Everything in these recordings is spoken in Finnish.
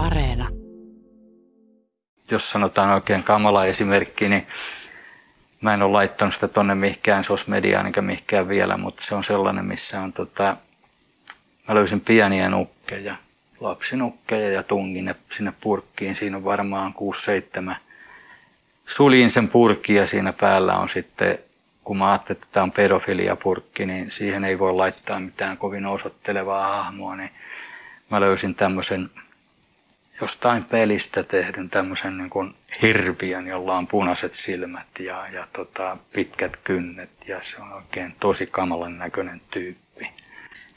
Areena. Jos sanotaan oikein kamala esimerkki, niin mä en ole laittanut sitä tonne mihinkään sosmediaan enkä mihinkään vielä, mutta se on sellainen, missä on tota, mä löysin pieniä nukkeja, lapsinukkeja ja tungin ne sinne purkkiin. Siinä on varmaan 6-7. Suljin sen purkki ja siinä päällä on sitten, kun mä ajattelin, että tämä on pedofiliapurkki, niin siihen ei voi laittaa mitään kovin osoittelevaa hahmoa, niin mä löysin tämmöisen jostain pelistä tehdyn tämmöisen niin kuin hirviön, jolla on punaiset silmät ja, ja tota, pitkät kynnet ja se on oikein tosi kamalan näköinen tyyppi.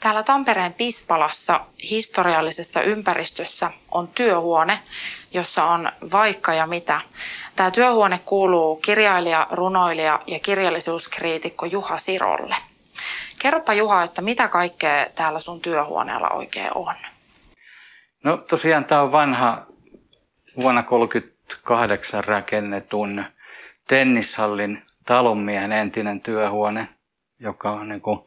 Täällä Tampereen Pispalassa historiallisessa ympäristössä on työhuone, jossa on vaikka ja mitä. Tämä työhuone kuuluu kirjailija, runoilija ja kirjallisuuskriitikko Juha Sirolle. Kerropa Juha, että mitä kaikkea täällä sun työhuoneella oikein on? No tosiaan tämä on vanha vuonna 1938 rakennetun tennishallin talonmiehen entinen työhuone, joka on niin kuin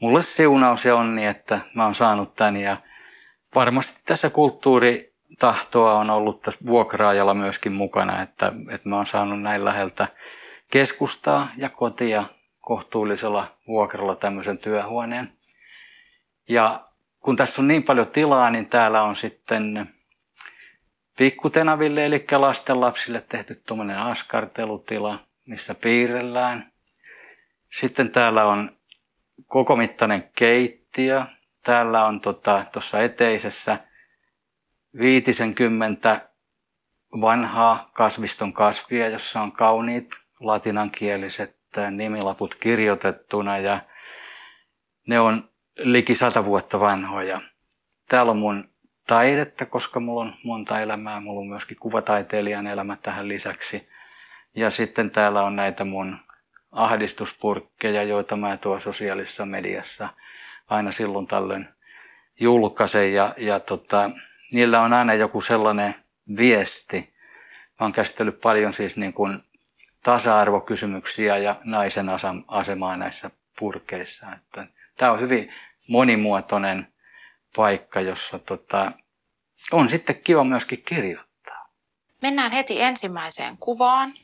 mulle siunaus ja onni, että mä oon saanut tän ja varmasti tässä kulttuuritahtoa on ollut tässä vuokraajalla myöskin mukana, että, että mä oon saanut näin läheltä keskustaa ja kotia kohtuullisella vuokralla tämmöisen työhuoneen. Ja kun tässä on niin paljon tilaa, niin täällä on sitten pikkutenaville, eli lastenlapsille tehty tuommoinen askartelutila, missä piirrellään. Sitten täällä on kokomittainen keittiö. Täällä on tuossa tota, eteisessä viitisenkymmentä vanhaa kasviston kasvia, jossa on kauniit latinankieliset nimilaput kirjoitettuna ja ne on liki sata vuotta vanhoja. Täällä on mun taidetta, koska mulla on monta elämää. Mulla on myöskin kuvataiteilijan elämä tähän lisäksi. Ja sitten täällä on näitä mun ahdistuspurkkeja, joita mä tuo sosiaalisessa mediassa aina silloin tällöin julkaisen. Ja, ja tota, niillä on aina joku sellainen viesti. Mä oon käsitellyt paljon siis niin kuin tasa-arvokysymyksiä ja naisen asemaa näissä purkeissa. Tämä on hyvin monimuotoinen paikka, jossa tota, on sitten kiva myöskin kirjoittaa. Mennään heti ensimmäiseen kuvaan.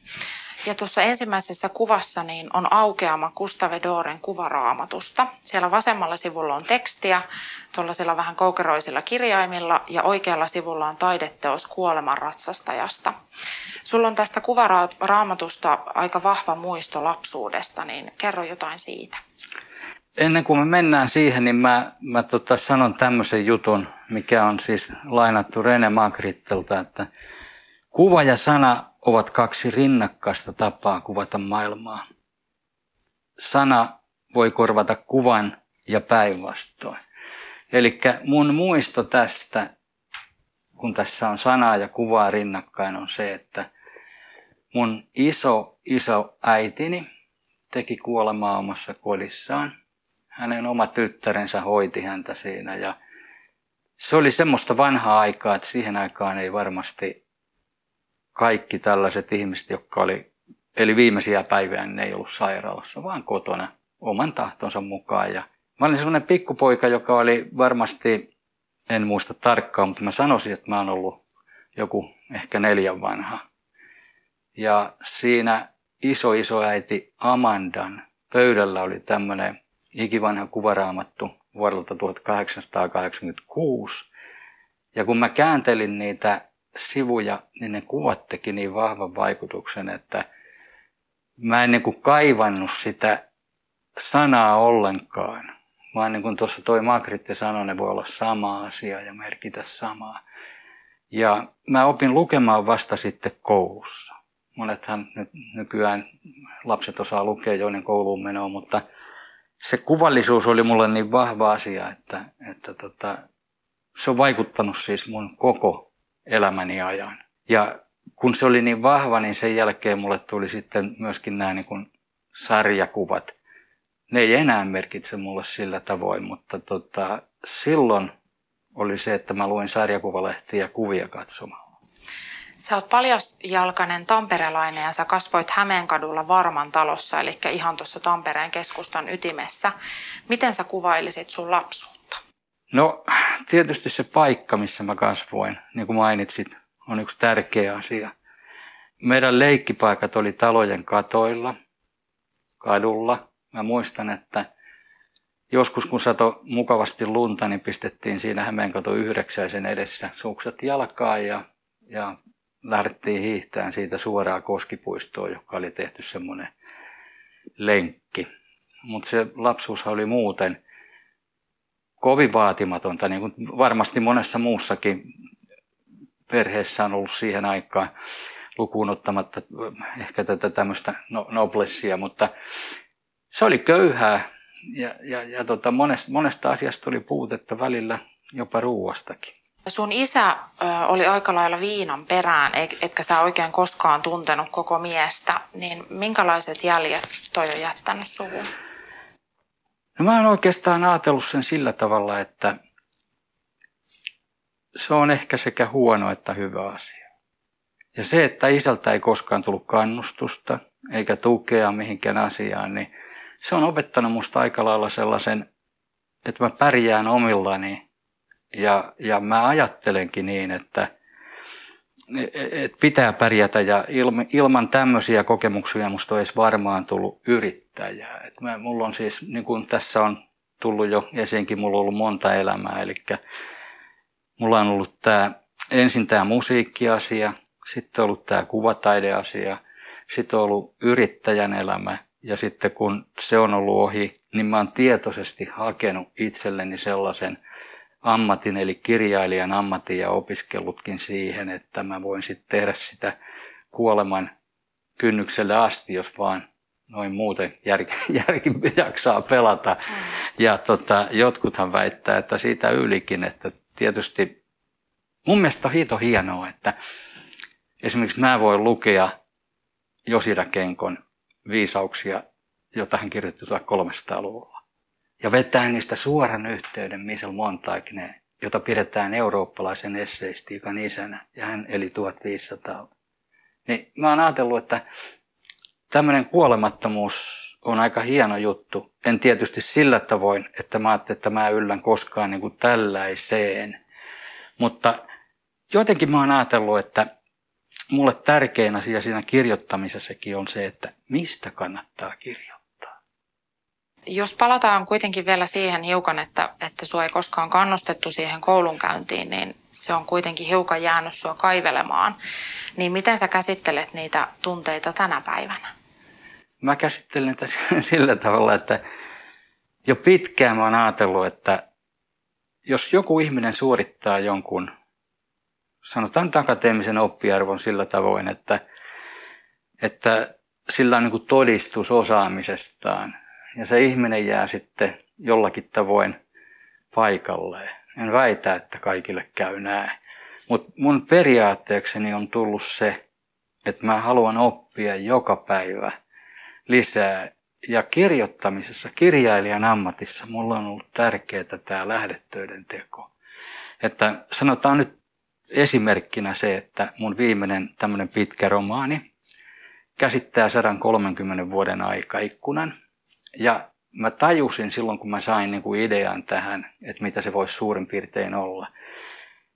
Ja tuossa ensimmäisessä kuvassa niin on aukeama Gustave Doren kuvaraamatusta. Siellä vasemmalla sivulla on tekstiä, tuollaisilla vähän koukeroisilla kirjaimilla ja oikealla sivulla on taideteos kuoleman ratsastajasta. Sulla on tästä kuvaraamatusta aika vahva muisto lapsuudesta, niin kerro jotain siitä. Ennen kuin me mennään siihen, niin mä, mä tota sanon tämmöisen jutun, mikä on siis lainattu Rene Magrittelta, että kuva ja sana ovat kaksi rinnakkaista tapaa kuvata maailmaa. Sana voi korvata kuvan ja päinvastoin. Eli mun muisto tästä, kun tässä on sanaa ja kuvaa rinnakkain, on se, että mun iso, iso äitini teki kuolemaa omassa kodissaan. Hänen oma tyttärensä hoiti häntä siinä ja se oli semmoista vanhaa aikaa, että siihen aikaan ei varmasti kaikki tällaiset ihmiset, jotka oli, eli viimeisiä päiviä, niin ne ei ollut sairaalassa, vaan kotona oman tahtonsa mukaan. Ja mä olin sellainen pikkupoika, joka oli varmasti, en muista tarkkaan, mutta mä sanoisin, että mä oon ollut joku ehkä neljän vanha. Ja siinä iso iso äiti Amandan pöydällä oli tämmöinen ikivanha kuvaraamattu vuodelta 1886. Ja kun mä kääntelin niitä sivuja, niin ne kuvat teki niin vahvan vaikutuksen, että mä en niin kuin kaivannut sitä sanaa ollenkaan, vaan niin kuin tuossa toi Magritte sanoi, ne voi olla sama asia ja merkitä samaa. Ja mä opin lukemaan vasta sitten koulussa. Monethan nyt nykyään lapset osaa lukea joiden kouluun menoa, mutta se kuvallisuus oli mulle niin vahva asia, että, että tota, se on vaikuttanut siis mun koko elämäni ajan. Ja kun se oli niin vahva, niin sen jälkeen mulle tuli sitten myöskin nämä niin kuin sarjakuvat. Ne ei enää merkitse mulle sillä tavoin, mutta tota, silloin oli se, että mä luin sarjakuvalehtiä kuvia katsomalla. Sä oot paljasjalkainen tamperelainen ja sä kasvoit Hämeenkadulla Varman talossa, eli ihan tuossa Tampereen keskustan ytimessä. Miten sä kuvailisit sun lapsuutta? No tietysti se paikka, missä mä kasvoin, niin kuin mainitsit, on yksi tärkeä asia. Meidän leikkipaikat oli talojen katoilla, kadulla. Mä muistan, että joskus kun sato mukavasti lunta, niin pistettiin siinä Hämeenkato yhdeksäisen edessä sukset jalkaan ja, ja lähdettiin hiihtämään siitä suoraan koskipuistoon, joka oli tehty semmoinen lenkki. Mutta se lapsuus oli muuten kovin vaatimatonta, niin kuin varmasti monessa muussakin perheessä on ollut siihen aikaan lukuun ottamatta ehkä tätä tämmöistä no, noblessia, mutta se oli köyhää ja, ja, ja tota, monesta, monesta asiasta oli puutetta välillä jopa ruuastakin. Sun isä oli aika lailla viinan perään, etkä sä oikein koskaan tuntenut koko miestä, niin minkälaiset jäljet toi on jättänyt suhun? No mä oon oikeastaan ajatellut sen sillä tavalla, että se on ehkä sekä huono että hyvä asia. Ja se, että isältä ei koskaan tullut kannustusta eikä tukea mihinkään asiaan, niin se on opettanut musta aika lailla sellaisen, että mä pärjään omillani ja, ja mä ajattelenkin niin, että et pitää pärjätä ja ilman, ilman tämmöisiä kokemuksia musta olisi varmaan tullut yrittäjää. Et mä, mulla on siis, niin kuin tässä on tullut jo esiinkin, mulla on ollut monta elämää, eli mulla on ollut tämä, ensin tämä musiikkiasia, sitten on ollut tämä kuvataideasia, sitten on ollut yrittäjän elämä ja sitten kun se on ollut ohi, niin mä oon tietoisesti hakenut itselleni sellaisen ammatin, eli kirjailijan ammatin ja opiskellutkin siihen, että mä voin sitten tehdä sitä kuoleman kynnykselle asti, jos vaan noin muuten järki, järki jaksaa pelata. Mm. Ja tota, jotkuthan väittää, että siitä ylikin, että tietysti mun mielestä on hito hienoa, että esimerkiksi mä voin lukea Josida Kenkon viisauksia, jota hän kirjoitti 1300-luvulla. Ja vetää niistä suoran yhteyden Michel Montaigne, jota pidetään eurooppalaisen esseistiikan isänä, ja hän eli 1500. Niin mä oon ajatellut, että tämmöinen kuolemattomuus on aika hieno juttu. En tietysti sillä tavoin, että mä ajattelin, että mä yllän koskaan niin kuin tällaiseen. Mutta jotenkin mä oon ajatellut, että mulle tärkein asia siinä kirjoittamisessakin on se, että mistä kannattaa kirjoittaa. Jos palataan kuitenkin vielä siihen hiukan, että, että sua ei koskaan kannustettu siihen koulunkäyntiin, niin se on kuitenkin hiukan jäänyt sua kaivelemaan. Niin miten sä käsittelet niitä tunteita tänä päivänä? Mä käsittelen tätä sillä tavalla, että jo pitkään mä oon ajatellut, että jos joku ihminen suorittaa jonkun sanotaan nyt akateemisen oppiarvon sillä tavoin, että, että sillä on niin todistus osaamisestaan ja se ihminen jää sitten jollakin tavoin paikalleen. En väitä, että kaikille käy näin. Mutta mun periaatteekseni on tullut se, että mä haluan oppia joka päivä lisää. Ja kirjoittamisessa, kirjailijan ammatissa, mulla on ollut tärkeää tämä lähdetöiden teko. Että sanotaan nyt esimerkkinä se, että mun viimeinen tämmöinen pitkä romaani käsittää 130 vuoden aikaikkunan. Ja mä tajusin silloin, kun mä sain niin kuin idean tähän, että mitä se voisi suurin piirtein olla.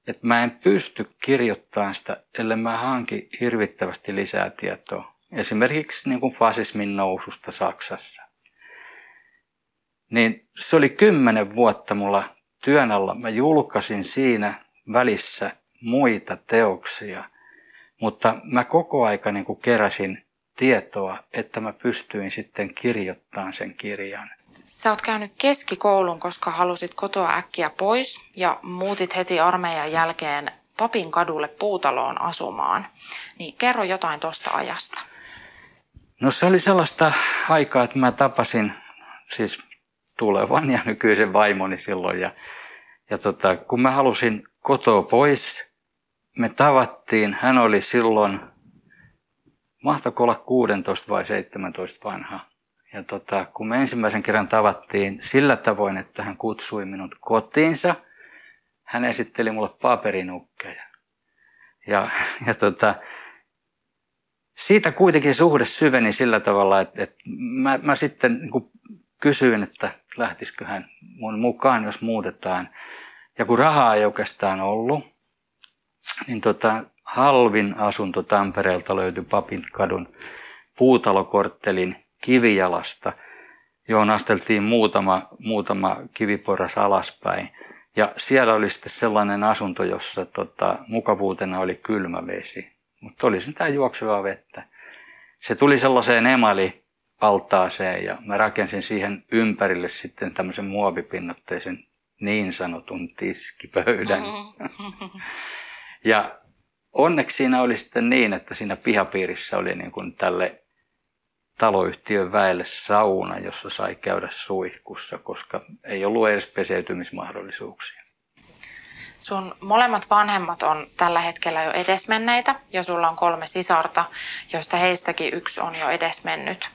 Että mä en pysty kirjoittamaan sitä, ellei mä hanki hirvittävästi lisää tietoa. Esimerkiksi niin kuin fasismin noususta Saksassa. Niin se oli kymmenen vuotta mulla työn alla. Mä julkaisin siinä välissä muita teoksia, mutta mä koko aika niin kuin keräsin tietoa, että mä pystyin sitten kirjoittamaan sen kirjan. Sä oot käynyt keskikoulun, koska halusit kotoa äkkiä pois ja muutit heti armeijan jälkeen Papin kadulle puutaloon asumaan. Niin kerro jotain tuosta ajasta. No se oli sellaista aikaa, että mä tapasin siis tulevan ja nykyisen vaimoni silloin. Ja, ja tota, kun mä halusin kotoa pois, me tavattiin, hän oli silloin, mahtako olla 16 vai 17 vanha. Ja tota, kun me ensimmäisen kerran tavattiin sillä tavoin, että hän kutsui minut kotiinsa, hän esitteli mulle paperinukkeja. Ja, ja tota, siitä kuitenkin suhde syveni sillä tavalla, että, että mä, mä sitten niin kysyin, että lähtisikö hän mun mukaan, jos muutetaan. Ja kun rahaa ei oikeastaan ollut, niin tota, halvin asunto Tampereelta löytyi Papinkadun puutalokorttelin kivijalasta, johon asteltiin muutama, muutama kiviporras alaspäin. Ja siellä oli sitten sellainen asunto, jossa tota, mukavuutena oli kylmä vesi, mutta oli sitä juoksevaa vettä. Se tuli sellaiseen emali altaaseen ja mä rakensin siihen ympärille sitten tämmöisen muovipinnotteisen niin sanotun tiskipöydän. ja onneksi siinä oli sitten niin, että siinä pihapiirissä oli niin kuin tälle taloyhtiön väelle sauna, jossa sai käydä suihkussa, koska ei ollut edes peseytymismahdollisuuksia. Sun molemmat vanhemmat on tällä hetkellä jo edesmenneitä ja sulla on kolme sisarta, joista heistäkin yksi on jo edesmennyt.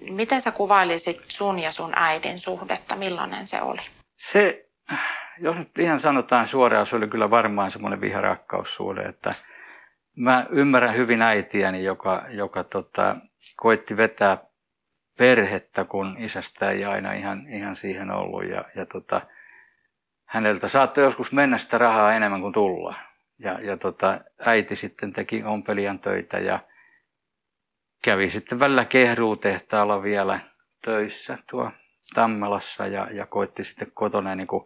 Miten sä kuvailisit sun ja sun äidin suhdetta? Millainen se oli? Se, jos nyt ihan sanotaan suoraan, se oli kyllä varmaan semmoinen viharakkaussuhde, että mä ymmärrän hyvin äitiäni, joka, joka tota, koitti vetää perhettä, kun isästä ei aina ihan, ihan siihen ollut. Ja, ja tota, häneltä saattoi joskus mennä sitä rahaa enemmän kuin tulla. Ja, ja tota, äiti sitten teki ompelijan töitä ja kävi sitten välillä kehruutehtaalla vielä töissä tuo Tammelassa ja, ja koitti sitten kotona niin kuin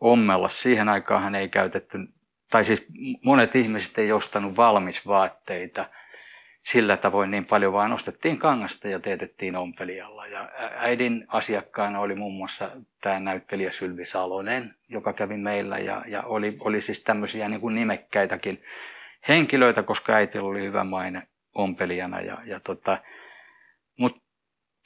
ommella. Siihen aikaan hän ei käytetty, tai siis monet ihmiset ei ostanut valmisvaatteita – sillä tavoin niin paljon, vaan ostettiin kangasta ja teetettiin ompelijalla. Ja äidin asiakkaana oli muun muassa tämä näyttelijä Sylvi Salonen, joka kävi meillä ja, ja oli, oli siis tämmöisiä niin kuin nimekkäitäkin henkilöitä, koska äiti oli hyvä maine ompelijana. Ja, ja tota, Mutta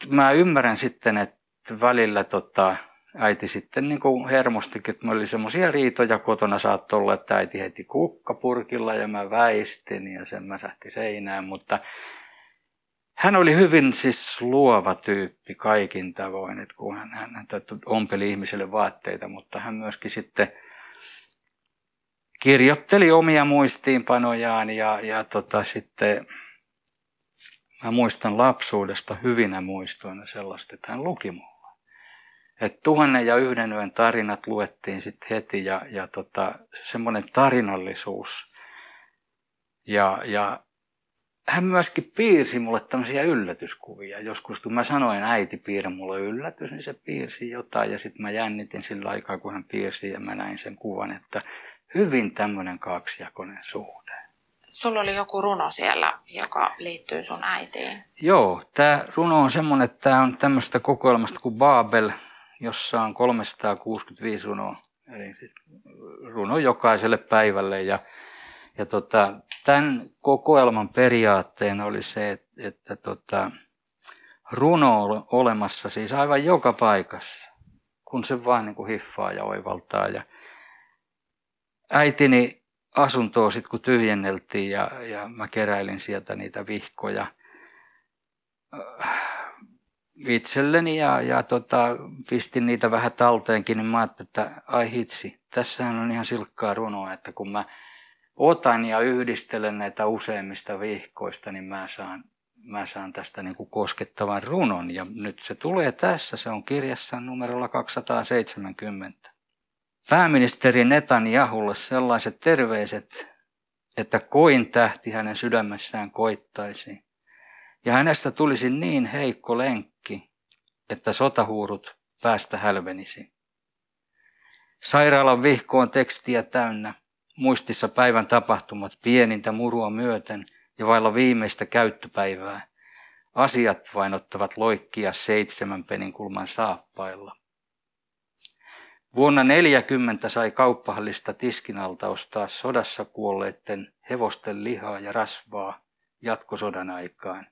mä ymmärrän sitten, että välillä tota, äiti sitten niin kuin hermostikin, että meillä oli semmoisia riitoja kotona saattoi olla, että äiti heti kukkapurkilla ja mä väistin ja sen sähti seinään, mutta hän oli hyvin siis luova tyyppi kaikin tavoin, että kun hän, hän, hän ompeli ihmiselle vaatteita, mutta hän myöskin sitten kirjoitteli omia muistiinpanojaan ja, ja tota, sitten mä muistan lapsuudesta hyvinä muistoina sellaista, että hän luki mua. Et tuhannen ja yhden yön tarinat luettiin sitten heti ja, ja tota, semmoinen tarinallisuus. Ja, ja hän myöskin piirsi mulle tämmöisiä yllätyskuvia. Joskus kun mä sanoin äiti piirrä mulle yllätys, niin se piirsi jotain ja sitten mä jännitin sillä aikaa, kun hän piirsi ja mä näin sen kuvan, että hyvin tämmöinen kaksijakoinen suhde. Sulla oli joku runo siellä, joka liittyy sun äitiin. Joo, tämä runo on semmoinen, että tämä on tämmöistä kokoelmasta kuin Babel, jossa on 365 runoa, eli runo jokaiselle päivälle. Ja, ja tota, tämän kokoelman periaatteena oli se, että, että tota, runo on olemassa siis aivan joka paikassa, kun se vaan niin kuin hiffaa ja oivaltaa. Ja äitini asuntoa sitten kun tyhjenneltiin ja, ja mä keräilin sieltä niitä vihkoja, itselleni ja, ja tota, pistin niitä vähän talteenkin, niin mä ajattelin, että ai hitsi, tässähän on ihan silkkaa runoa, että kun mä otan ja yhdistelen näitä useimmista vihkoista, niin mä saan, mä saan tästä niin kuin koskettavan runon. Ja nyt se tulee tässä, se on kirjassa numerolla 270. Pääministeri Netanyahulle sellaiset terveiset, että koin tähti hänen sydämessään koittaisi. Ja hänestä tulisi niin heikko lenkki, että sotahuurut päästä hälvenisi. Sairaalan vihko on tekstiä täynnä, muistissa päivän tapahtumat pienintä murua myöten ja vailla viimeistä käyttöpäivää. Asiat vain ottavat loikkia seitsemän penin kulman saappailla. Vuonna 40 sai kauppahallista tiskin alta ostaa sodassa kuolleiden hevosten lihaa ja rasvaa jatkosodan aikaan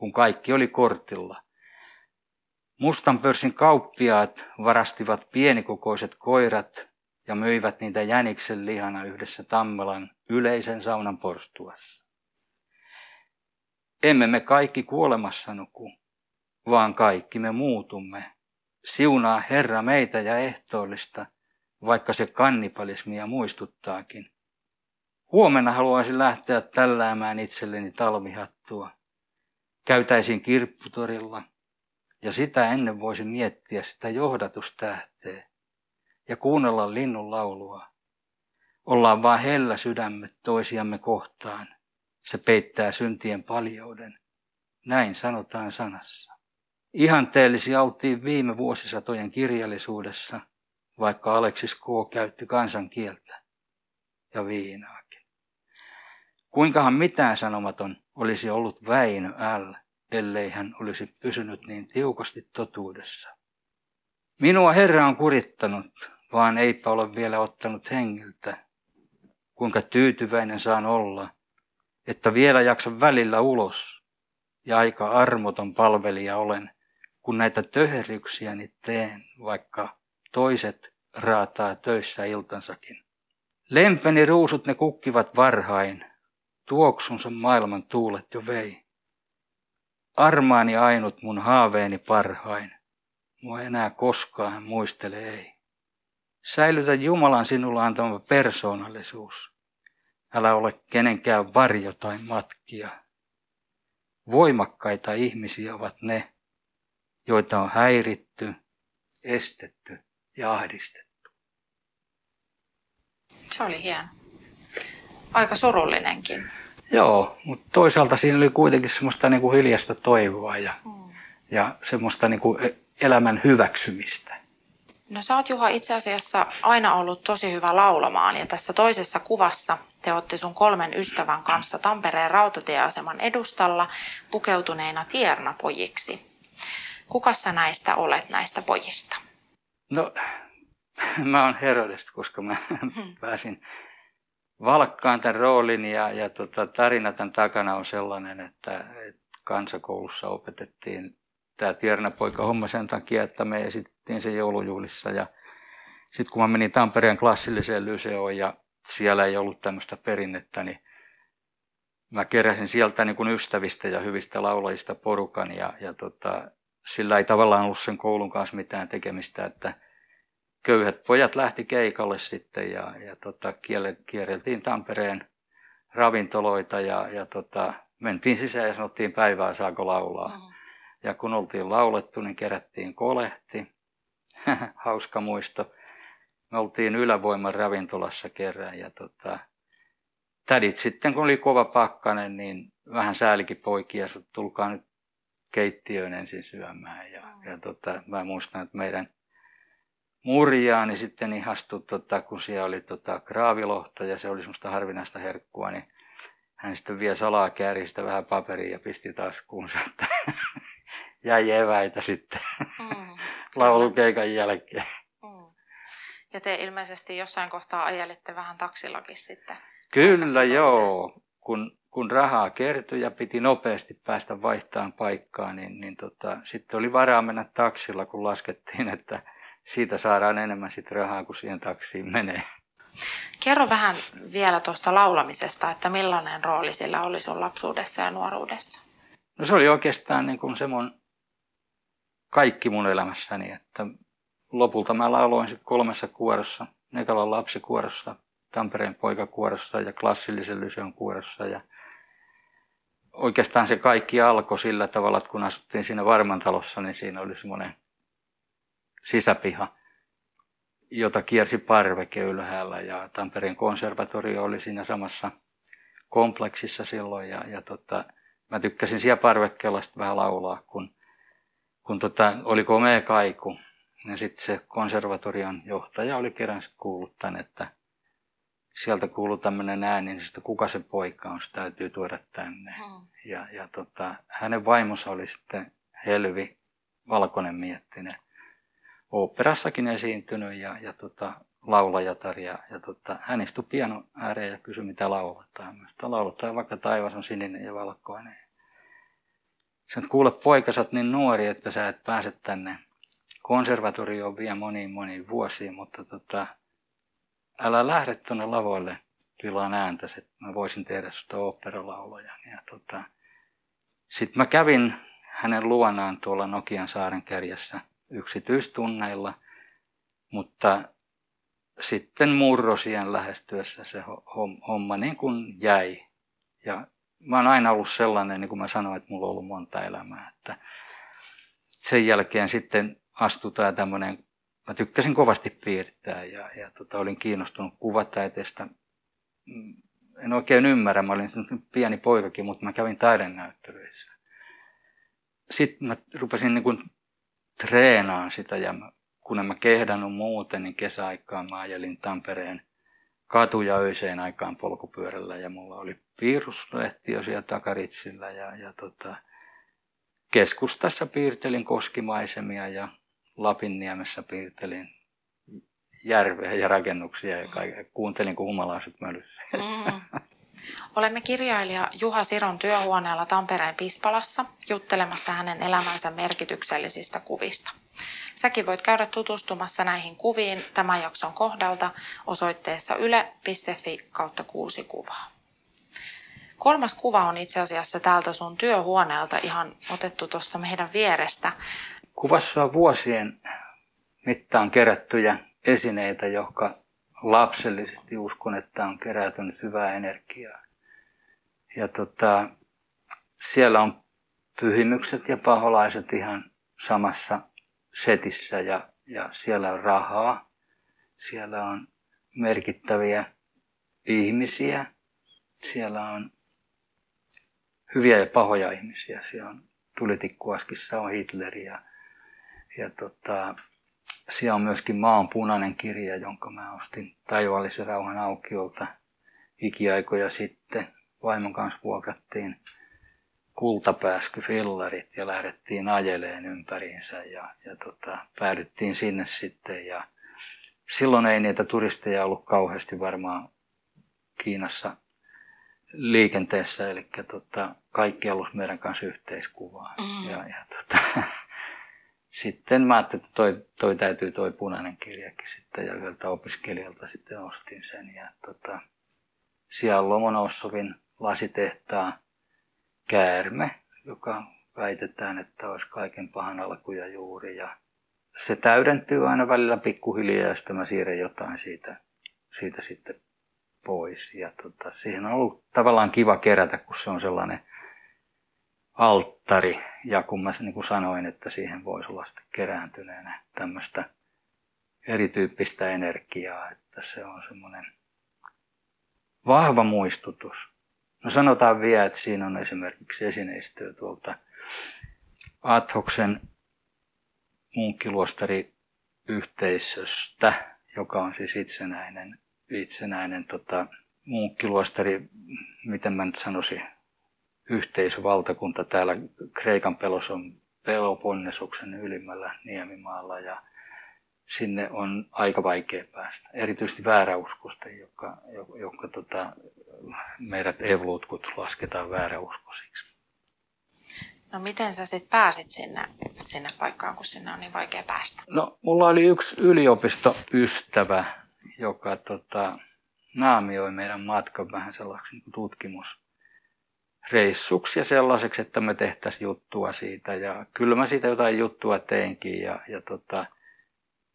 kun kaikki oli kortilla. Mustan pörssin kauppiaat varastivat pienikokoiset koirat ja myivät niitä jäniksen lihana yhdessä Tammelan yleisen saunan porstuassa. Emme me kaikki kuolemassa nuku, vaan kaikki me muutumme. Siunaa Herra meitä ja ehtoollista, vaikka se kannibalismia muistuttaakin. Huomenna haluaisin lähteä tälläämään itselleni talvihattua – käytäisiin kirpputorilla ja sitä ennen voisi miettiä sitä johdatustähteä. ja kuunnella linnun laulua. Ollaan vaan hellä sydämet toisiamme kohtaan. Se peittää syntien paljouden. Näin sanotaan sanassa. Ihanteellisia oltiin viime vuosisatojen kirjallisuudessa, vaikka Aleksis K. käytti kansankieltä ja viinaakin. Kuinkahan mitään sanomaton olisi ollut Väinö L., ellei hän olisi pysynyt niin tiukasti totuudessa. Minua Herra on kurittanut, vaan eipä ole vielä ottanut hengiltä. Kuinka tyytyväinen saan olla, että vielä jaksan välillä ulos ja aika armoton palvelija olen, kun näitä töherryksiäni teen, vaikka toiset raataa töissä iltansakin. Lempeni ruusut ne kukkivat varhain, tuoksunsa maailman tuulet jo vei. Armaani ainut mun haaveeni parhain, mua enää koskaan muistele ei. Säilytä Jumalan sinulla antama persoonallisuus. Älä ole kenenkään varjo tai matkia. Voimakkaita ihmisiä ovat ne, joita on häiritty, estetty ja ahdistettu. Se oli hieno. Aika surullinenkin. Joo, mutta toisaalta siinä oli kuitenkin semmoista niin kuin hiljasta toivoa ja, mm. ja semmoista niin kuin e- elämän hyväksymistä. No sä oot Juha itse asiassa aina ollut tosi hyvä laulamaan ja tässä toisessa kuvassa te otti sun kolmen ystävän kanssa Tampereen rautatieaseman edustalla pukeutuneina tiernapojiksi. Kuka sä näistä olet näistä pojista? No, mä oon Herodesta, koska mä hmm. pääsin valkkaan tämän roolin ja, ja tota, tarina tämän takana on sellainen, että, että kansakoulussa opetettiin tämä Tiernapoika homma sen takia, että me esittiin se joulujuhlissa. Ja sitten kun mä menin Tampereen klassilliseen lyseoon ja siellä ei ollut tämmöistä perinnettä, niin mä keräsin sieltä niin kuin ystävistä ja hyvistä laulajista porukan ja, ja tota, sillä ei tavallaan ollut sen koulun kanssa mitään tekemistä, että köyhät pojat lähti keikalle sitten ja, ja tota, kierreltiin Tampereen ravintoloita ja, ja tota, mentiin sisään ja sanottiin päivää saako laulaa. Mm-hmm. Ja kun oltiin laulettu, niin kerättiin kolehti. Hauska muisto. Me oltiin Ylävoiman ravintolassa kerran ja tota, tädit sitten, kun oli kova pakkanen, niin vähän säälikin poikia, tulkaa nyt keittiöön ensin syömään. Ja, mm. ja tota, mä muistan, että meidän murjaani sitten ihastui, tota, kun siellä oli tota, kraavilohta ja se oli semmoista harvinaista herkkua, niin hän sitten vie salaa kääristä vähän paperia ja pisti taskuunsa, että jäi eväitä sitten mm. laulukeikan jälkeen. Mm. Ja te ilmeisesti jossain kohtaa ajelitte vähän taksillakin sitten. Kyllä joo, kun, kun rahaa kertyi ja piti nopeasti päästä vaihtamaan paikkaa, niin, niin tota, sitten oli varaa mennä taksilla, kun laskettiin, että siitä saadaan enemmän sit rahaa kuin siihen taksiin menee. Kerro vähän vielä tuosta laulamisesta, että millainen rooli sillä oli sun lapsuudessa ja nuoruudessa? No se oli oikeastaan niin kuin se mun kaikki mun elämässäni, että lopulta mä lauloin sitten kolmessa kuorossa, Nekalan lapsikuorossa, Tampereen poikakuorossa ja klassillisen lyseon kuorossa ja oikeastaan se kaikki alkoi sillä tavalla, että kun asuttiin siinä Varmantalossa, niin siinä oli semmoinen sisäpiha, jota kiersi parveke ylhäällä ja Tampereen konservatorio oli siinä samassa kompleksissa silloin ja, ja tota, mä tykkäsin siellä parvekkeella vähän laulaa, kun, kun tota, oli komea kaiku. Ja sitten se konservatorion johtaja oli kerran kuullut tämän, että sieltä kuuluu tämmöinen ääni, niin sitten kuka se poika on, se täytyy tuoda tänne. Hmm. Ja, ja tota, hänen vaimonsa oli sitten Helvi Valkoinen Miettinen oopperassakin esiintynyt ja, ja tota, laulajatar. Ja, ja tota, hän istui piano ääreen ja kysyi, mitä lauletaan. Mä lauletaan, vaikka taivas on sininen ja valkoinen. Sä kuule poika, sä niin nuori, että sä et pääse tänne konservatorioon vielä moniin moniin vuosiin, mutta tota, älä lähde tuonne lavoille tilaan ääntä, että mä voisin tehdä sitä oopperalaulajan. Ja tota, sitten mä kävin hänen luonaan tuolla Nokian saaren kärjessä yksityistunneilla, mutta sitten murrosien lähestyessä se homma niin kuin jäi. Ja mä oon aina ollut sellainen, niin kuin mä sanoin, että mulla on ollut monta elämää, että sen jälkeen sitten astutaan tämmöinen mä tykkäsin kovasti piirtää ja, ja tota, olin kiinnostunut kuvataiteesta. Mm, en oikein ymmärrä, mä olin pieni poikakin, mutta mä kävin taidenäyttelyissä. Sitten mä rupesin niin kuin treenaan sitä ja kun en mä kehdannut muuten, niin kesäaikaan mä ajelin Tampereen katuja öiseen aikaan polkupyörällä ja mulla oli piiruslehti jo siellä takaritsillä ja, ja tota, keskustassa piirtelin koskimaisemia ja Lapinniemessä piirtelin järveä ja rakennuksia ja kaikkea. kuuntelin, kun humalaiset mölysivät. Mm. Olemme kirjailija Juha Siron työhuoneella Tampereen Pispalassa juttelemassa hänen elämänsä merkityksellisistä kuvista. Säkin voit käydä tutustumassa näihin kuviin tämän jakson kohdalta osoitteessa yle.fi kautta kuusi kuvaa. Kolmas kuva on itse asiassa täältä sun työhuoneelta ihan otettu tuosta meidän vierestä. Kuvassa on vuosien mittaan kerättyjä esineitä, jotka lapsellisesti uskon, että on kerätynyt hyvää energiaa. Ja tota, siellä on pyhimykset ja paholaiset ihan samassa setissä ja, ja siellä on rahaa, siellä on merkittäviä ihmisiä, siellä on hyviä ja pahoja ihmisiä. Siellä on tulitikkuaskissa on Hitler ja, ja tota, siellä on myöskin Maan punainen kirja, jonka mä ostin taivaallisen rauhan aukiolta ikiaikoja sitten. Vaimon kanssa vuokrattiin kultapääskyfillarit ja lähdettiin ajeleen ympäriinsä ja, ja tota, päädyttiin sinne sitten. Ja silloin ei niitä turisteja ollut kauheasti varmaan Kiinassa liikenteessä, eli tota, kaikki ollut meidän kanssa yhteiskuvaa. Mm. Ja, ja tota, sitten mä ajattelin, että toi, toi täytyy toi punainen kirjakin sitten ja yhdeltä opiskelijalta sitten ostin sen. Ja tota, siellä on Lomonossovin lasitehtaa käärme, joka väitetään, että olisi kaiken pahan alku ja juuri. Ja se täydentyy aina välillä pikkuhiljaa ja sitten mä siirrän jotain siitä, siitä sitten pois. Ja tota, siihen on ollut tavallaan kiva kerätä, kun se on sellainen alttari. Ja kun mä niin kuin sanoin, että siihen voisi olla sitten kerääntyneenä tämmöistä erityyppistä energiaa, että se on semmoinen vahva muistutus. No sanotaan vielä, että siinä on esimerkiksi esineistöä tuolta Adhoksen munkkiluostari yhteisöstä, joka on siis itsenäinen itsenäinen tota, munkkiluostari, miten mä nyt sanoisin, yhteisövaltakunta täällä Kreikan peloson Peloponnesuksen ylimmällä Niemimaalla ja sinne on aika vaikea päästä. Erityisesti vääräuskosten, joka, joka, joka tota, meidät evluutkut lasketaan vääräuskosiksi. No miten sä sitten pääsit sinne, sinne paikkaan, kun sinne on niin vaikea päästä? No mulla oli yksi yliopistoystävä, joka tota, naamioi meidän matkan vähän sellaiseksi niin tutkimusreissuksi ja sellaiseksi, että me tehtäisiin juttua siitä. Ja kyllä mä siitä jotain juttua teinkin ja, ja tota,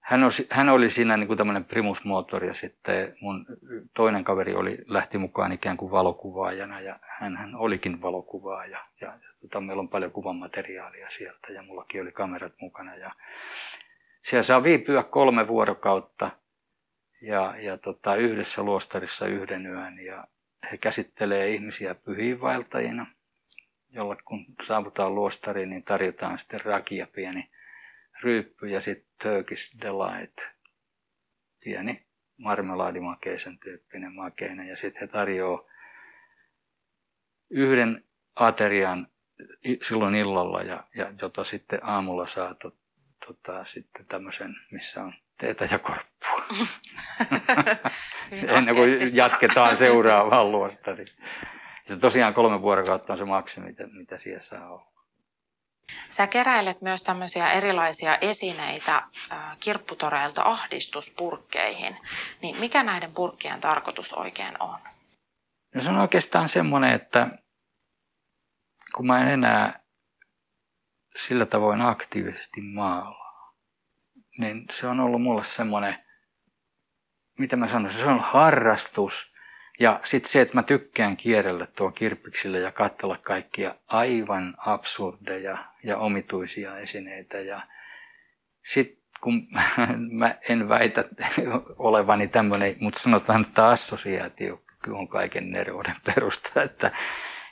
hän, oli, hän oli siinä niin kuin tämmöinen primusmoottori ja sitten mun toinen kaveri oli, lähti mukaan ikään kuin valokuvaajana ja hän, hän olikin valokuvaaja. Ja, ja tota, meillä on paljon kuvamateriaalia sieltä ja mullakin oli kamerat mukana. Ja siellä saa viipyä kolme vuorokautta – ja, ja tota, yhdessä luostarissa yhden yön ja he käsittelee ihmisiä pyhiinvaeltajina, jolla kun saavutaan luostariin, niin tarjotaan sitten rakia pieni ryyppy ja sitten Turkish Delight, pieni marmelaadimakeisen tyyppinen makeinen. Ja sitten he tarjoaa yhden aterian silloin illalla, ja, ja jota sitten aamulla saa to, tota, sitten tämmöisen, missä on teetä ja korppua. Ennen kuin jatketaan seuraavaan luostariin. Ja tosiaan kolme vuorokautta on se maksimi, mitä, mitä siellä saa olla. Sä keräilet myös tämmöisiä erilaisia esineitä kirpputoreilta ahdistuspurkkeihin. Niin mikä näiden purkkien tarkoitus oikein on? No se on oikeastaan semmoinen, että kun mä en enää sillä tavoin aktiivisesti maalla, niin se on ollut mulle semmoinen, mitä mä sanoisin, se on harrastus. Ja sitten se, että mä tykkään kierrellä tuo kirppiksillä ja katsella kaikkia aivan absurdeja ja omituisia esineitä. Ja sitten kun mä en väitä olevani tämmöinen, mutta sanotaan, että assosiaatio on kaiken nerouden perusta, että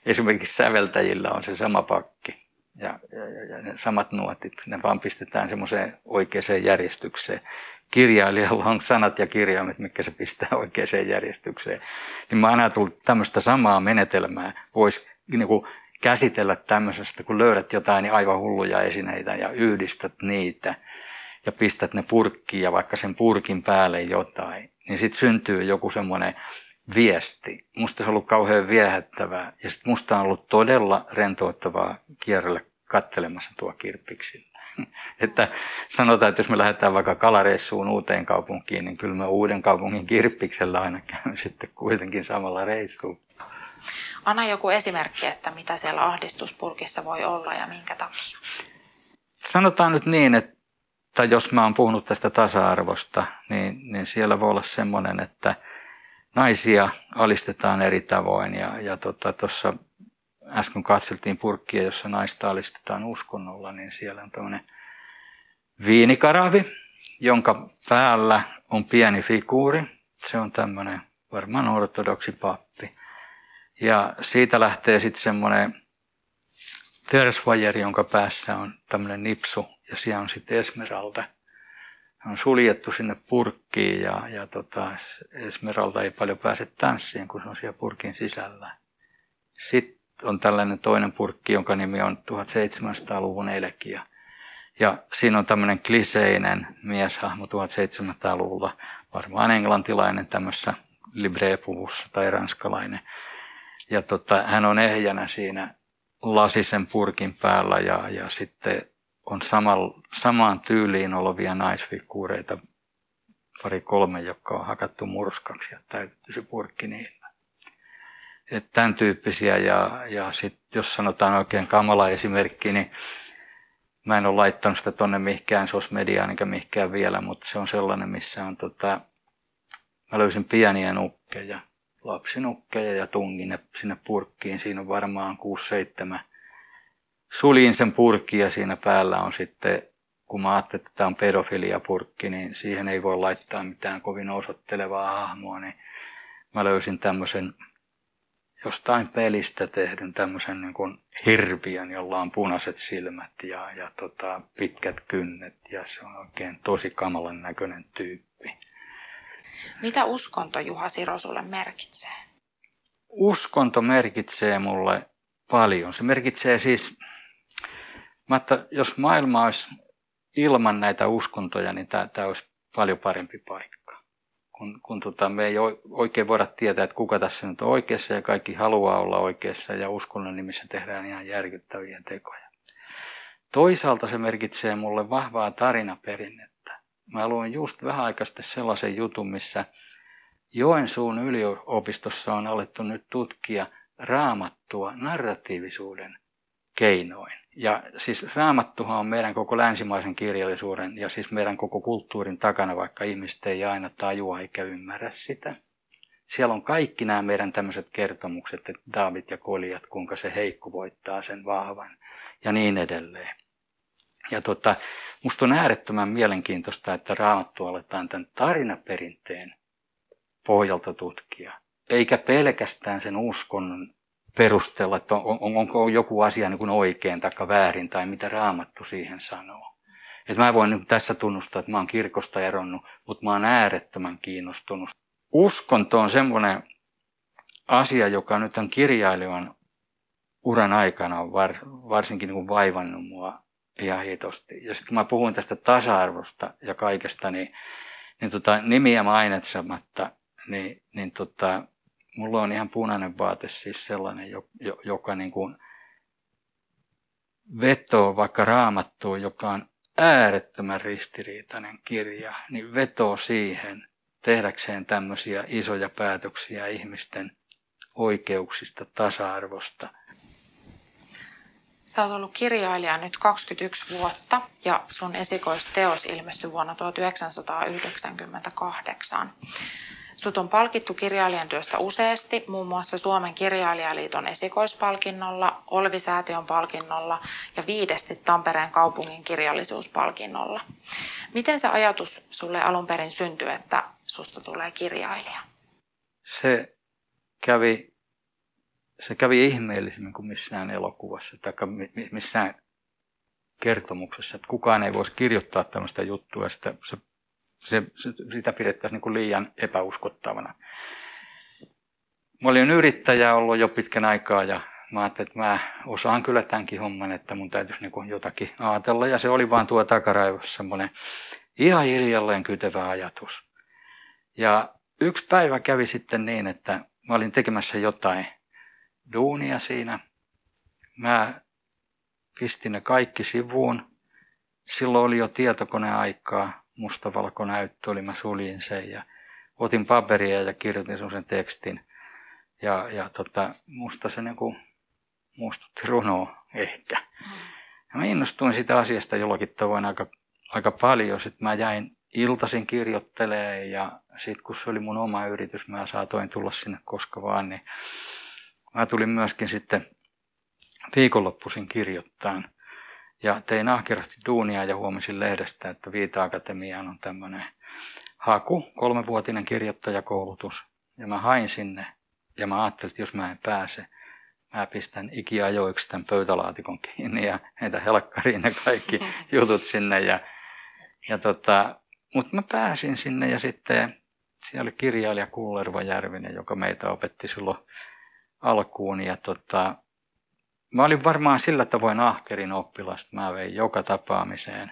esimerkiksi säveltäjillä on se sama pakki ja, ja, ja, ja ne samat nuotit, ne vaan pistetään semmoiseen oikeaan järjestykseen. Kirjailijalla on sanat ja kirjaimet, mitkä se pistää oikeaan järjestykseen. Niin mä ajatellut, että tämmöistä samaa menetelmää voisi niin kuin käsitellä tämmöisestä, kun löydät jotain niin aivan hulluja esineitä ja yhdistät niitä ja pistät ne purkkiin ja vaikka sen purkin päälle jotain, niin sitten syntyy joku semmoinen viesti. Musta se on ollut kauhean viehättävää ja sitten musta on ollut todella rentouttavaa kierrellä kattelemassa tuo kirppiksillä. että sanotaan, että jos me lähdetään vaikka kalareissuun uuteen kaupunkiin, niin kyllä mä uuden kaupungin kirppiksellä aina käyn sitten kuitenkin samalla reissuun. Anna joku esimerkki, että mitä siellä ahdistuspurkissa voi olla ja minkä takia. Sanotaan nyt niin, että jos mä oon puhunut tästä tasa-arvosta, niin, niin siellä voi olla semmoinen, että naisia alistetaan eri tavoin. Ja tuossa tota, äsken katseltiin purkkia, jossa naista alistetaan uskonnolla, niin siellä on tämmöinen viinikaravi, jonka päällä on pieni figuuri. Se on tämmöinen varmaan ortodoksi pappi. Ja siitä lähtee sitten semmoinen tersvajeri, jonka päässä on tämmöinen nipsu ja siellä on sitten Esmeralda. On suljettu sinne purkkiin ja, ja tota, Esmeralda ei paljon pääse tanssiin, kun se on siellä purkin sisällä. Sitten on tällainen toinen purkki, jonka nimi on 1700-luvun elegia. Ja siinä on tämmöinen kliseinen mieshahmo 1700-luvulla, varmaan englantilainen tämmöisessä libre-puvussa tai ranskalainen ja tota, hän on ehjänä siinä lasisen purkin päällä ja, ja sitten on samal, samaan tyyliin olevia naisfiguureita, pari kolme, jotka on hakattu murskaksi ja täytetty se purkki niillä. Et tämän tyyppisiä ja, ja sitten jos sanotaan oikein kamala esimerkki, niin mä en ole laittanut sitä tonne mihinkään sosmediaan enkä mihinkään vielä, mutta se on sellainen, missä on tota, mä löysin pieniä nukkeja – lapsinukkeja ja tungin ne sinne purkkiin. Siinä on varmaan 6-7. Suljin sen purkki ja siinä päällä on sitten, kun mä ajattelin, että tämä on pedofiliapurkki, niin siihen ei voi laittaa mitään kovin osoittelevaa hahmoa, niin mä löysin tämmöisen jostain pelistä tehdyn tämmöisen niin kuin hirviön, jolla on punaiset silmät ja, ja tota, pitkät kynnet ja se on oikein tosi kamalan näköinen tyyppi. Mitä uskonto Juha Siro sulle merkitsee? Uskonto merkitsee mulle paljon. Se merkitsee siis, että jos maailma olisi ilman näitä uskontoja, niin tämä olisi paljon parempi paikka. Kun, kun tota, me ei oikein voida tietää, että kuka tässä nyt on oikeassa ja kaikki haluaa olla oikeassa ja uskonnon nimissä tehdään ihan järkyttäviä tekoja. Toisaalta se merkitsee mulle vahvaa tarinaperinnettä Mä luin just vähän aikaa sellaisen jutun, missä Joensuun yliopistossa on alettu nyt tutkia raamattua narratiivisuuden keinoin. Ja siis raamattuhan on meidän koko länsimaisen kirjallisuuden ja siis meidän koko kulttuurin takana, vaikka ihmiset ei aina tajua eikä ymmärrä sitä. Siellä on kaikki nämä meidän tämmöiset kertomukset, että David ja Koliat, kuinka se heikko voittaa sen vahvan ja niin edelleen. Ja tota, musta on äärettömän mielenkiintoista, että raamattu aletaan tämän tarinaperinteen pohjalta tutkia. Eikä pelkästään sen uskonnon perusteella, että on, on, onko joku asia niin kuin oikein tai väärin tai mitä raamattu siihen sanoo. Et mä voin nyt tässä tunnustaa, että mä oon kirkosta eronnut, mutta mä oon äärettömän kiinnostunut. Uskonto on semmoinen asia, joka nyt on kirjailijan uran aikana on var, varsinkin niin kuin vaivannut mua ihan hitosti. Ja sitten kun mä puhun tästä tasa-arvosta ja kaikesta, niin, niin tota, nimiä mainitsematta, niin, niin tota, mulla on ihan punainen vaate siis sellainen, joka niin kuin vetoo vaikka raamattuun, joka on äärettömän ristiriitainen kirja, niin vetoo siihen tehdäkseen tämmöisiä isoja päätöksiä ihmisten oikeuksista, tasa-arvosta – Sä oot ollut kirjailija nyt 21 vuotta ja sun esikoisteos ilmestyi vuonna 1998. Sut on palkittu kirjailijan työstä useasti, muun muassa Suomen kirjailijaliiton esikoispalkinnolla, Olvi-säätiön palkinnolla ja viidesti Tampereen kaupungin kirjallisuuspalkinnolla. Miten se ajatus sulle alun perin syntyi, että susta tulee kirjailija? Se kävi, se kävi ihmeellisemmin kuin missään elokuvassa tai missään kertomuksessa. Että kukaan ei voisi kirjoittaa tämmöistä juttua. Sitä, se, se, sitä pidettäisiin niin kuin liian epäuskottavana. Mä olin yrittäjä ollut jo pitkän aikaa ja mä ajattelin, että mä osaan kyllä tämänkin homman, että mun täytyisi niin jotakin ajatella. Ja se oli vaan tuo takaraivossa semmoinen ihan hiljalleen kytevä ajatus. Ja yksi päivä kävi sitten niin, että mä olin tekemässä jotain duunia siinä. Mä pistin ne kaikki sivuun. Silloin oli jo tietokoneaikaa, mustavalkonäyttö oli, mä suljin sen ja otin paperia ja kirjoitin sen tekstin. Ja, ja tota, musta se niinku muistutti runoa ehkä. Ja mä innostuin sitä asiasta jollakin tavoin aika, aika paljon. Sitten mä jäin iltasin kirjoittelee ja sitten kun se oli mun oma yritys, mä saatoin tulla sinne koska vaan, niin mä tulin myöskin sitten viikonloppuisin kirjoittaa. Ja tein ahkerasti duunia ja huomasin lehdestä, että Viita-akatemiaan on tämmöinen haku, kolmevuotinen kirjoittajakoulutus. Ja mä hain sinne ja mä ajattelin, että jos mä en pääse, mä pistän ikiajoiksi tämän pöytälaatikon kiinni ja heitä helkkariin ne kaikki jutut sinne. Ja, ja tota, mutta mä pääsin sinne ja sitten siellä oli kirjailija Kullerva Järvinen, joka meitä opetti silloin alkuun. Ja tota, mä olin varmaan sillä tavoin ahkerin oppilas, että mä vein joka tapaamiseen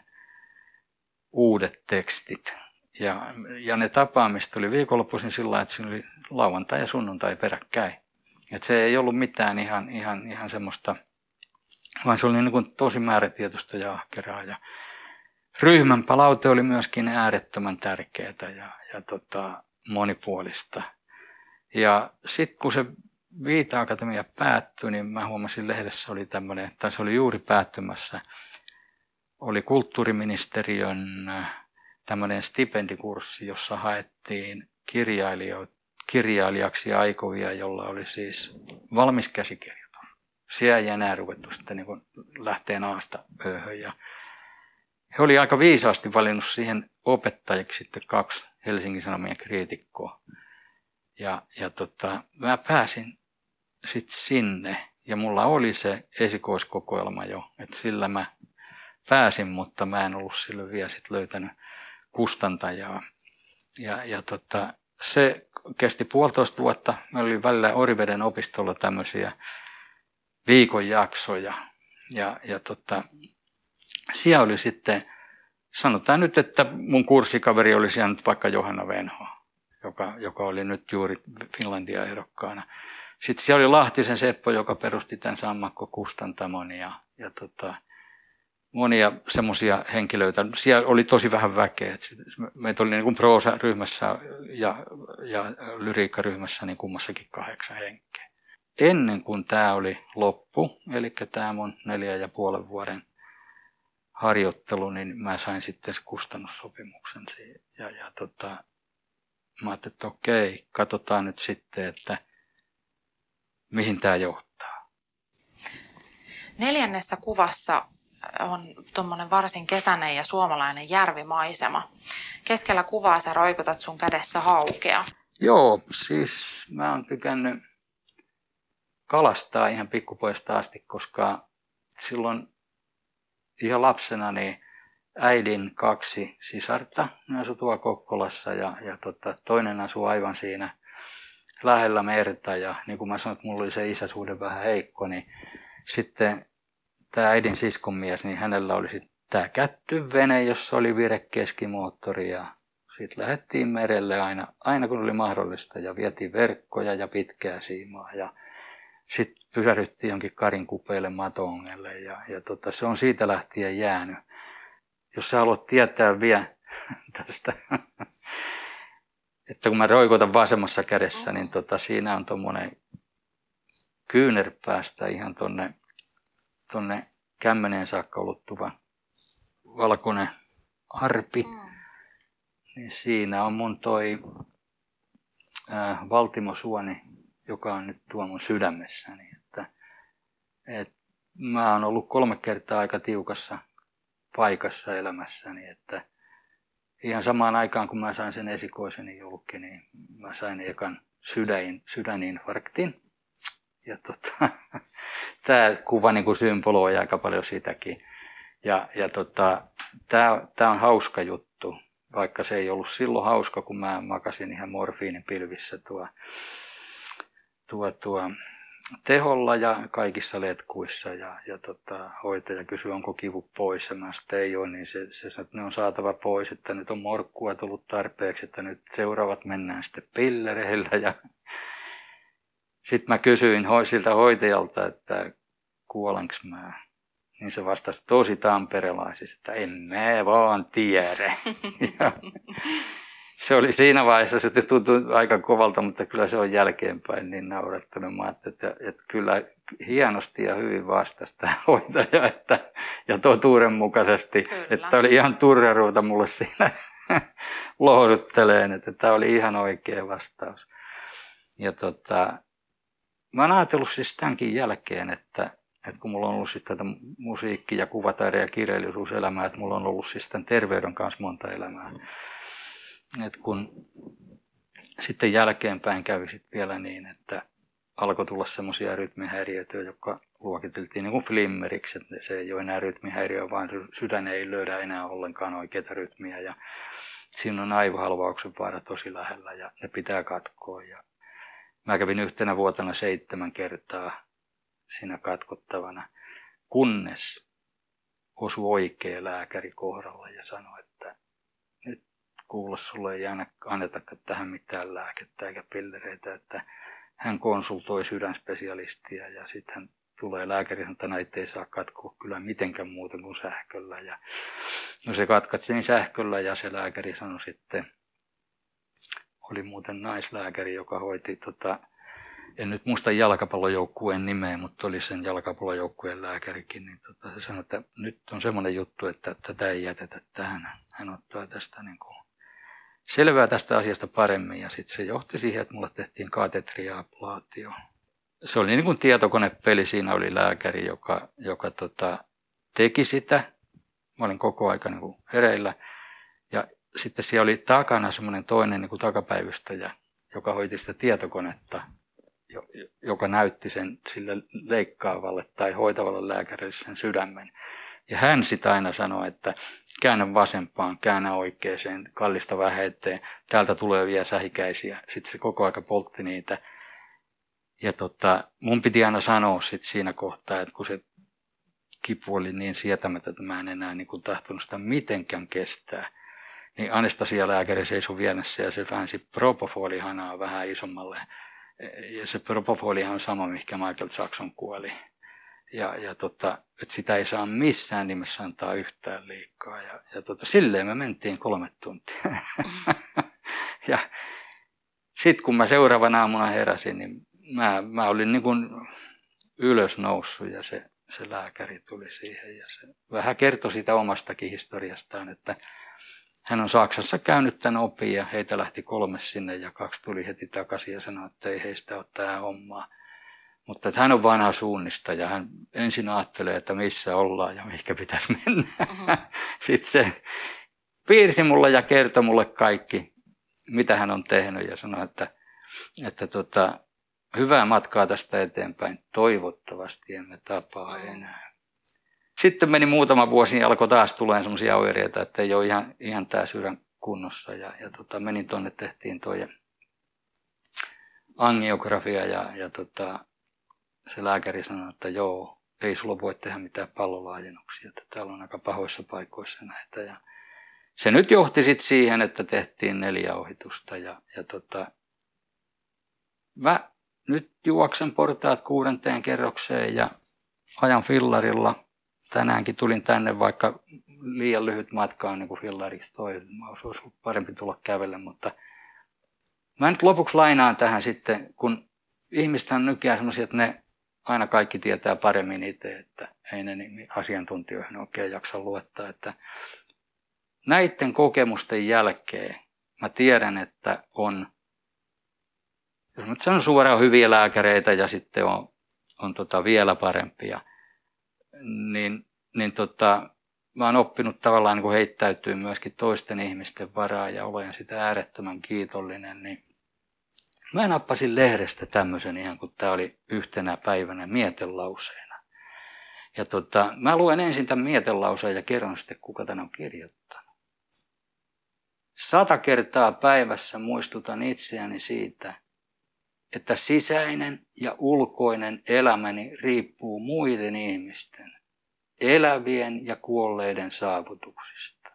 uudet tekstit. Ja, ja ne tapaamiset oli viikonloppuisin sillä että se oli lauantai ja sunnuntai peräkkäin. Et se ei ollut mitään ihan, ihan, ihan semmoista, vaan se oli niin kuin tosi määrätietoista ja ahkeraa. Ja ryhmän palaute oli myöskin äärettömän tärkeää ja, ja tota, monipuolista. Ja sitten kun se Viita-akatemia päättyi, niin mä huomasin lehdessä oli tämmöinen, tai se oli juuri päättymässä, oli kulttuuriministeriön äh, tämmöinen stipendikurssi, jossa haettiin kirjailijaksi aikovia, jolla oli siis valmis käsikirjoitus. Siellä ei enää ruvettu sitten niin lähteä naasta ööhön. Ja he oli aika viisaasti valinnut siihen opettajiksi sitten kaksi Helsingin Sanomien kriitikkoa. Ja, ja tota, mä pääsin sitten sinne ja mulla oli se esikoiskokoelma jo, että sillä mä pääsin, mutta mä en ollut sille vielä sit löytänyt kustantajaa. Ja, ja tota, se kesti puolitoista vuotta. Meillä oli välillä Oriveden opistolla tämmöisiä viikonjaksoja. Ja, ja tota, siellä oli sitten, sanotaan nyt, että mun kurssikaveri oli siellä nyt vaikka Johanna Venho, joka, joka oli nyt juuri Finlandia ehdokkaana. Sitten siellä oli Lahtisen Seppo, joka perusti tämän Sammakko Kustantamon ja, ja tota, monia semmoisia henkilöitä. Siellä oli tosi vähän väkeä. Meitä oli niin kuin proosa-ryhmässä ja, ja lyriikkaryhmässä niin kummassakin kahdeksan henkeä. Ennen kuin tämä oli loppu, eli tämä mun neljä ja puolen vuoden harjoittelu, niin mä sain sitten kustannussopimuksen siihen. Ja, ja tota, mä ajattelin, että okei, katsotaan nyt sitten, että mihin tämä johtaa. Neljännessä kuvassa on tuommoinen varsin kesäinen ja suomalainen järvimaisema. Keskellä kuvaa sä roikutat sun kädessä haukea. Joo, siis mä oon tykännyt kalastaa ihan pikkupoista asti, koska silloin ihan lapsena niin äidin kaksi sisarta, ne asui tuolla Kokkolassa ja, ja tota, toinen asui aivan siinä lähellä merta ja niin kuin mä sanoin, että mulla oli se isäsuhde vähän heikko, niin sitten tämä äidin siskonmies, niin hänellä oli sitten tämä kättyvene, jossa oli virekeskimoottori ja sitten lähdettiin merelle aina, aina kun oli mahdollista ja vietiin verkkoja ja pitkää siimaa ja sitten pysäryttiin jonkin karin kupeille matongelle ja, ja tota, se on siitä lähtien jäänyt. Jos sä haluat tietää vielä tästä, että kun mä roikotan vasemmassa kädessä, niin tota, siinä on tuommoinen kyynärpäästä ihan tonne, tonne kämmeneen saakka ulottuva valkoinen arpi. Mm. Niin siinä on mun toi äh, valtimosuoni joka on nyt tuo mun sydämessäni. Että, et mä oon ollut kolme kertaa aika tiukassa paikassa elämässäni, että ihan samaan aikaan, kun mä sain sen esikoiseni julkki, niin mä sain ekan sydän, sydäninfarktin. Ja tota, tämä kuva niin kuin symboloi aika paljon sitäkin. Ja, ja tota, tämä on hauska juttu, vaikka se ei ollut silloin hauska, kun mä makasin ihan morfiinin pilvissä tuo, tuo, tuo teholla ja kaikissa letkuissa ja, ja tota, hoitaja kysyi, onko kivu pois ja mä sitten ei ole, niin se, se sanoi, että ne on saatava pois, että nyt on morkkua tullut tarpeeksi, että nyt seuraavat mennään sitten pillereillä ja sitten mä kysyin siltä hoitajalta, että kuolenko mä. Niin se vastasi tosi tamperelaisista, että en mä vaan tiedä. ja se oli siinä vaiheessa, se tuntui aika kovalta, mutta kyllä se on jälkeenpäin niin naurattunut. Mä että, että kyllä hienosti ja hyvin vastasi tämä hoitaja että, ja totuudenmukaisesti, kyllä. että oli ihan turha ruveta mulle siinä lohdutteleen, että tämä oli ihan oikea vastaus. Ja tota, mä oon ajatellut siis tämänkin jälkeen, että, että kun mulla on ollut siis tätä musiikki- ja kuvataide- ja kirjallisuuselämää, että mulla on ollut siis tämän terveyden kanssa monta elämää. Et kun sitten jälkeenpäin kävi sit vielä niin, että alkoi tulla semmoisia rytmihäiriöitä, jotka luokiteltiin niin kuin flimmeriksi, että se ei ole enää rytmihäiriö, vaan sydän ei löydä enää ollenkaan oikeita rytmiä ja siinä on aivohalvauksen vaara tosi lähellä ja ne pitää katkoa. Ja mä kävin yhtenä vuotena seitsemän kertaa siinä katkottavana, kunnes osui oikea lääkäri kohdalla ja sanoi, että kuule, sulle ei anneta tähän mitään lääkettä eikä pillereitä, että hän konsultoi sydänspesialistia ja sitten hän tulee lääkäri sanoo, että näitä ei saa katkoa kyllä mitenkään muuten kuin sähköllä. Ja, no se katkattiin sähköllä ja se lääkäri sanoi sitten, oli muuten naislääkäri, joka hoiti tota, en nyt muista jalkapallojoukkueen nimeä, mutta oli sen jalkapallojoukkueen lääkärikin, niin tota, se sanoi, että nyt on semmoinen juttu, että tätä ei jätetä tähän. Hän ottaa tästä niin kuin selvää tästä asiasta paremmin ja sitten se johti siihen, että mulle tehtiin katetriaplaatio. Se oli niin kuin tietokonepeli, siinä oli lääkäri, joka, joka tota, teki sitä. Mä olin koko aika niin kuin hereillä. Ja sitten siellä oli takana semmoinen toinen niin kuin takapäivystäjä, joka hoiti sitä tietokonetta, joka näytti sen sille leikkaavalle tai hoitavalle lääkärille sen sydämen. Ja hän sitä aina sanoi, että käännä vasempaan, käännä oikeeseen, kallista vähän eteen, täältä tulee vielä sähikäisiä. Sitten se koko aika poltti niitä. Ja tota, mun piti aina sanoa sit siinä kohtaa, että kun se kipu oli niin sietämättä, että mä en enää niin kuin tahtonut sitä mitenkään kestää, niin anestasialääkäri seisoi vienessä ja se väänsi propofolihanaa vähän isommalle. Ja se propofolihan on sama, mikä Michael Jackson kuoli ja, ja tota, että sitä ei saa missään nimessä antaa yhtään liikaa. Ja, ja tota, silleen me mentiin kolme tuntia. ja sitten kun mä seuraavana aamuna heräsin, niin mä, mä olin niin kuin ylös noussut ja se, se lääkäri tuli siihen. Ja se vähän kertoi sitä omastakin historiastaan, että hän on Saksassa käynyt tämän opin ja heitä lähti kolme sinne ja kaksi tuli heti takaisin ja sanoi, että ei heistä ole tähän hommaa. Mutta että hän on vanha suunnista ja hän ensin ajattelee, että missä ollaan ja mihinkä pitäisi mennä. Mm-hmm. Sitten se piirsi mulle ja kertoi mulle kaikki, mitä hän on tehnyt ja sanoi, että, että tota, hyvää matkaa tästä eteenpäin. Toivottavasti emme tapaa mm-hmm. enää. Sitten meni muutama vuosi ja alkoi taas tulee sellaisia oireita, että ei ole ihan, ihan tämä sydän kunnossa. Ja, ja tota, menin tuonne, tehtiin tuo angiografia ja, ja tota, se lääkäri sanoi, että joo, ei sulla voi tehdä mitään pallolaajennuksia, että täällä on aika pahoissa paikoissa näitä. Ja se nyt johti sitten siihen, että tehtiin neljä ohitusta ja, ja tota, mä nyt juoksen portaat kuudenteen kerrokseen ja ajan fillarilla. Tänäänkin tulin tänne, vaikka liian lyhyt matka on niin kuin fillariksi toi. Olisi parempi tulla kävellä, mutta mä nyt lopuksi lainaan tähän sitten, kun ihmiset on nykyään sellaisia, että ne aina kaikki tietää paremmin itse, että ei ne niin asiantuntijoihin oikein jaksa luottaa. Että näiden kokemusten jälkeen mä tiedän, että on, jos mä sanon suoraan hyviä lääkäreitä ja sitten on, on tota vielä parempia, niin, niin tota, mä oon oppinut tavallaan niin heittäytyy myöskin toisten ihmisten varaan ja olen sitä äärettömän kiitollinen, niin mä nappasin lehdestä tämmöisen ihan kun tämä oli yhtenä päivänä mietelauseena. Ja tota, mä luen ensin tämän mietelauseen ja kerron sitten, kuka tämän on kirjoittanut. Sata kertaa päivässä muistutan itseäni siitä, että sisäinen ja ulkoinen elämäni riippuu muiden ihmisten, elävien ja kuolleiden saavutuksista.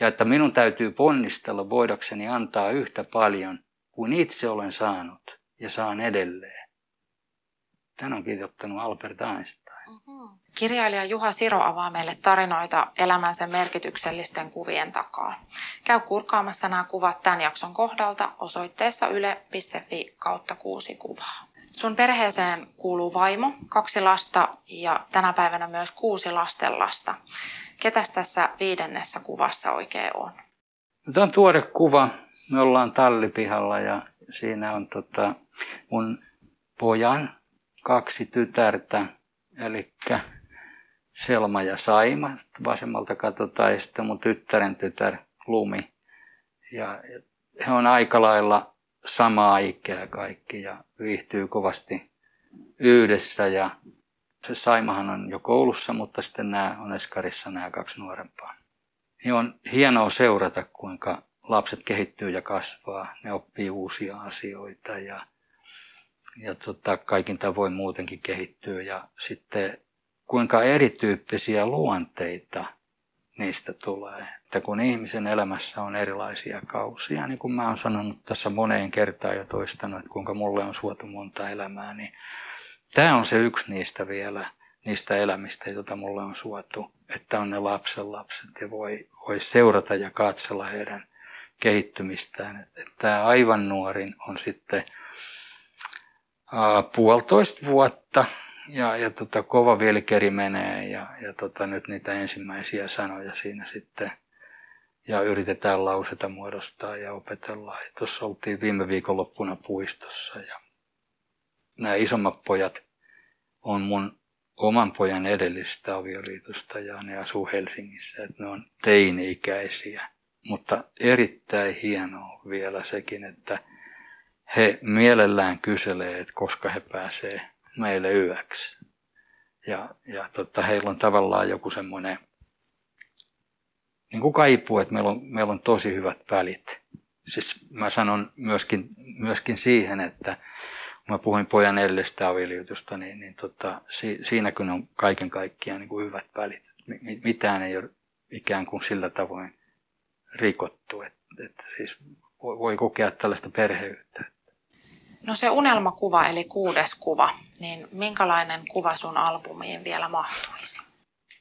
Ja että minun täytyy ponnistella voidakseni antaa yhtä paljon kuin itse olen saanut ja saan edelleen. Tän on kirjoittanut Albert Einstein. Mm-hmm. Kirjailija Juha Siro avaa meille tarinoita elämänsä merkityksellisten kuvien takaa. Käy kurkkaamassa nämä kuvat tämän jakson kohdalta osoitteessa yle.fi kautta kuusi kuvaa. Sun perheeseen kuuluu vaimo, kaksi lasta ja tänä päivänä myös kuusi lastenlasta. Ketäs tässä viidennessä kuvassa oikein on? Tämä on tuore kuva. Me ollaan tallipihalla ja siinä on tota mun pojan kaksi tytärtä, eli Selma ja Saima. Vasemmalta katsotaan ja sitten mun tyttären tytär Lumi. Ja he on aika lailla samaa ikää kaikki ja viihtyy kovasti yhdessä. Ja se Saimahan on jo koulussa, mutta sitten nämä on Eskarissa nämä kaksi nuorempaa. Niin on hienoa seurata, kuinka lapset kehittyy ja kasvaa. Ne oppii uusia asioita ja, ja tota, kaikin tavoin muutenkin kehittyy. Ja sitten kuinka erityyppisiä luonteita niistä tulee. Että kun ihmisen elämässä on erilaisia kausia, niin kuin mä oon sanonut tässä moneen kertaan jo toistanut, että kuinka mulle on suotu monta elämää, niin tämä on se yksi niistä vielä, niistä elämistä, joita mulle on suotu, että on ne lapsen lapset ja voi, voi seurata ja katsella heidän kehittymistään. Että, tämä aivan nuorin on sitten uh, puolitoista vuotta ja, ja tota, kova vielikeri menee ja, ja tota, nyt niitä ensimmäisiä sanoja siinä sitten ja yritetään lauseta muodostaa ja opetellaan. Ja tuossa oltiin viime viikonloppuna puistossa ja nämä isommat pojat on mun oman pojan edellistä avioliitosta ja ne asuu Helsingissä, että ne on teini-ikäisiä. Mutta erittäin hienoa vielä sekin, että he mielellään kyselee, että koska he pääsee meille yöksi. Ja, ja tota, heillä on tavallaan joku semmoinen niin kaipuu, että meillä on, meillä on tosi hyvät välit. Siis mä sanon myöskin, myöskin siihen, että kun mä puhuin pojan edellisestä avioliitosta, niin, niin tota, si, siinä kun on kaiken kaikkiaan niin kuin hyvät välit. Mitään ei ole ikään kuin sillä tavoin rikottu, että, että siis voi kokea tällaista perheyttä. No se unelmakuva eli kuudes kuva, niin minkälainen kuva sun albumiin vielä mahtuisi?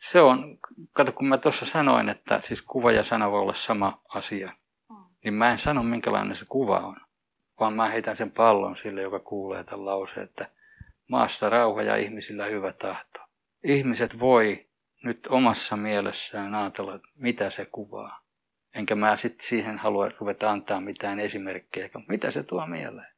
Se on, kato kun mä tuossa sanoin, että siis kuva ja sana voi olla sama asia, mm. niin mä en sano minkälainen se kuva on, vaan mä heitän sen pallon sille, joka kuulee tämän lauseen, että maassa rauha ja ihmisillä hyvä tahto. Ihmiset voi nyt omassa mielessään ajatella, mitä se kuvaa. Enkä mä sitten siihen halua ruveta antaa mitään esimerkkejä, mitä se tuo mieleen.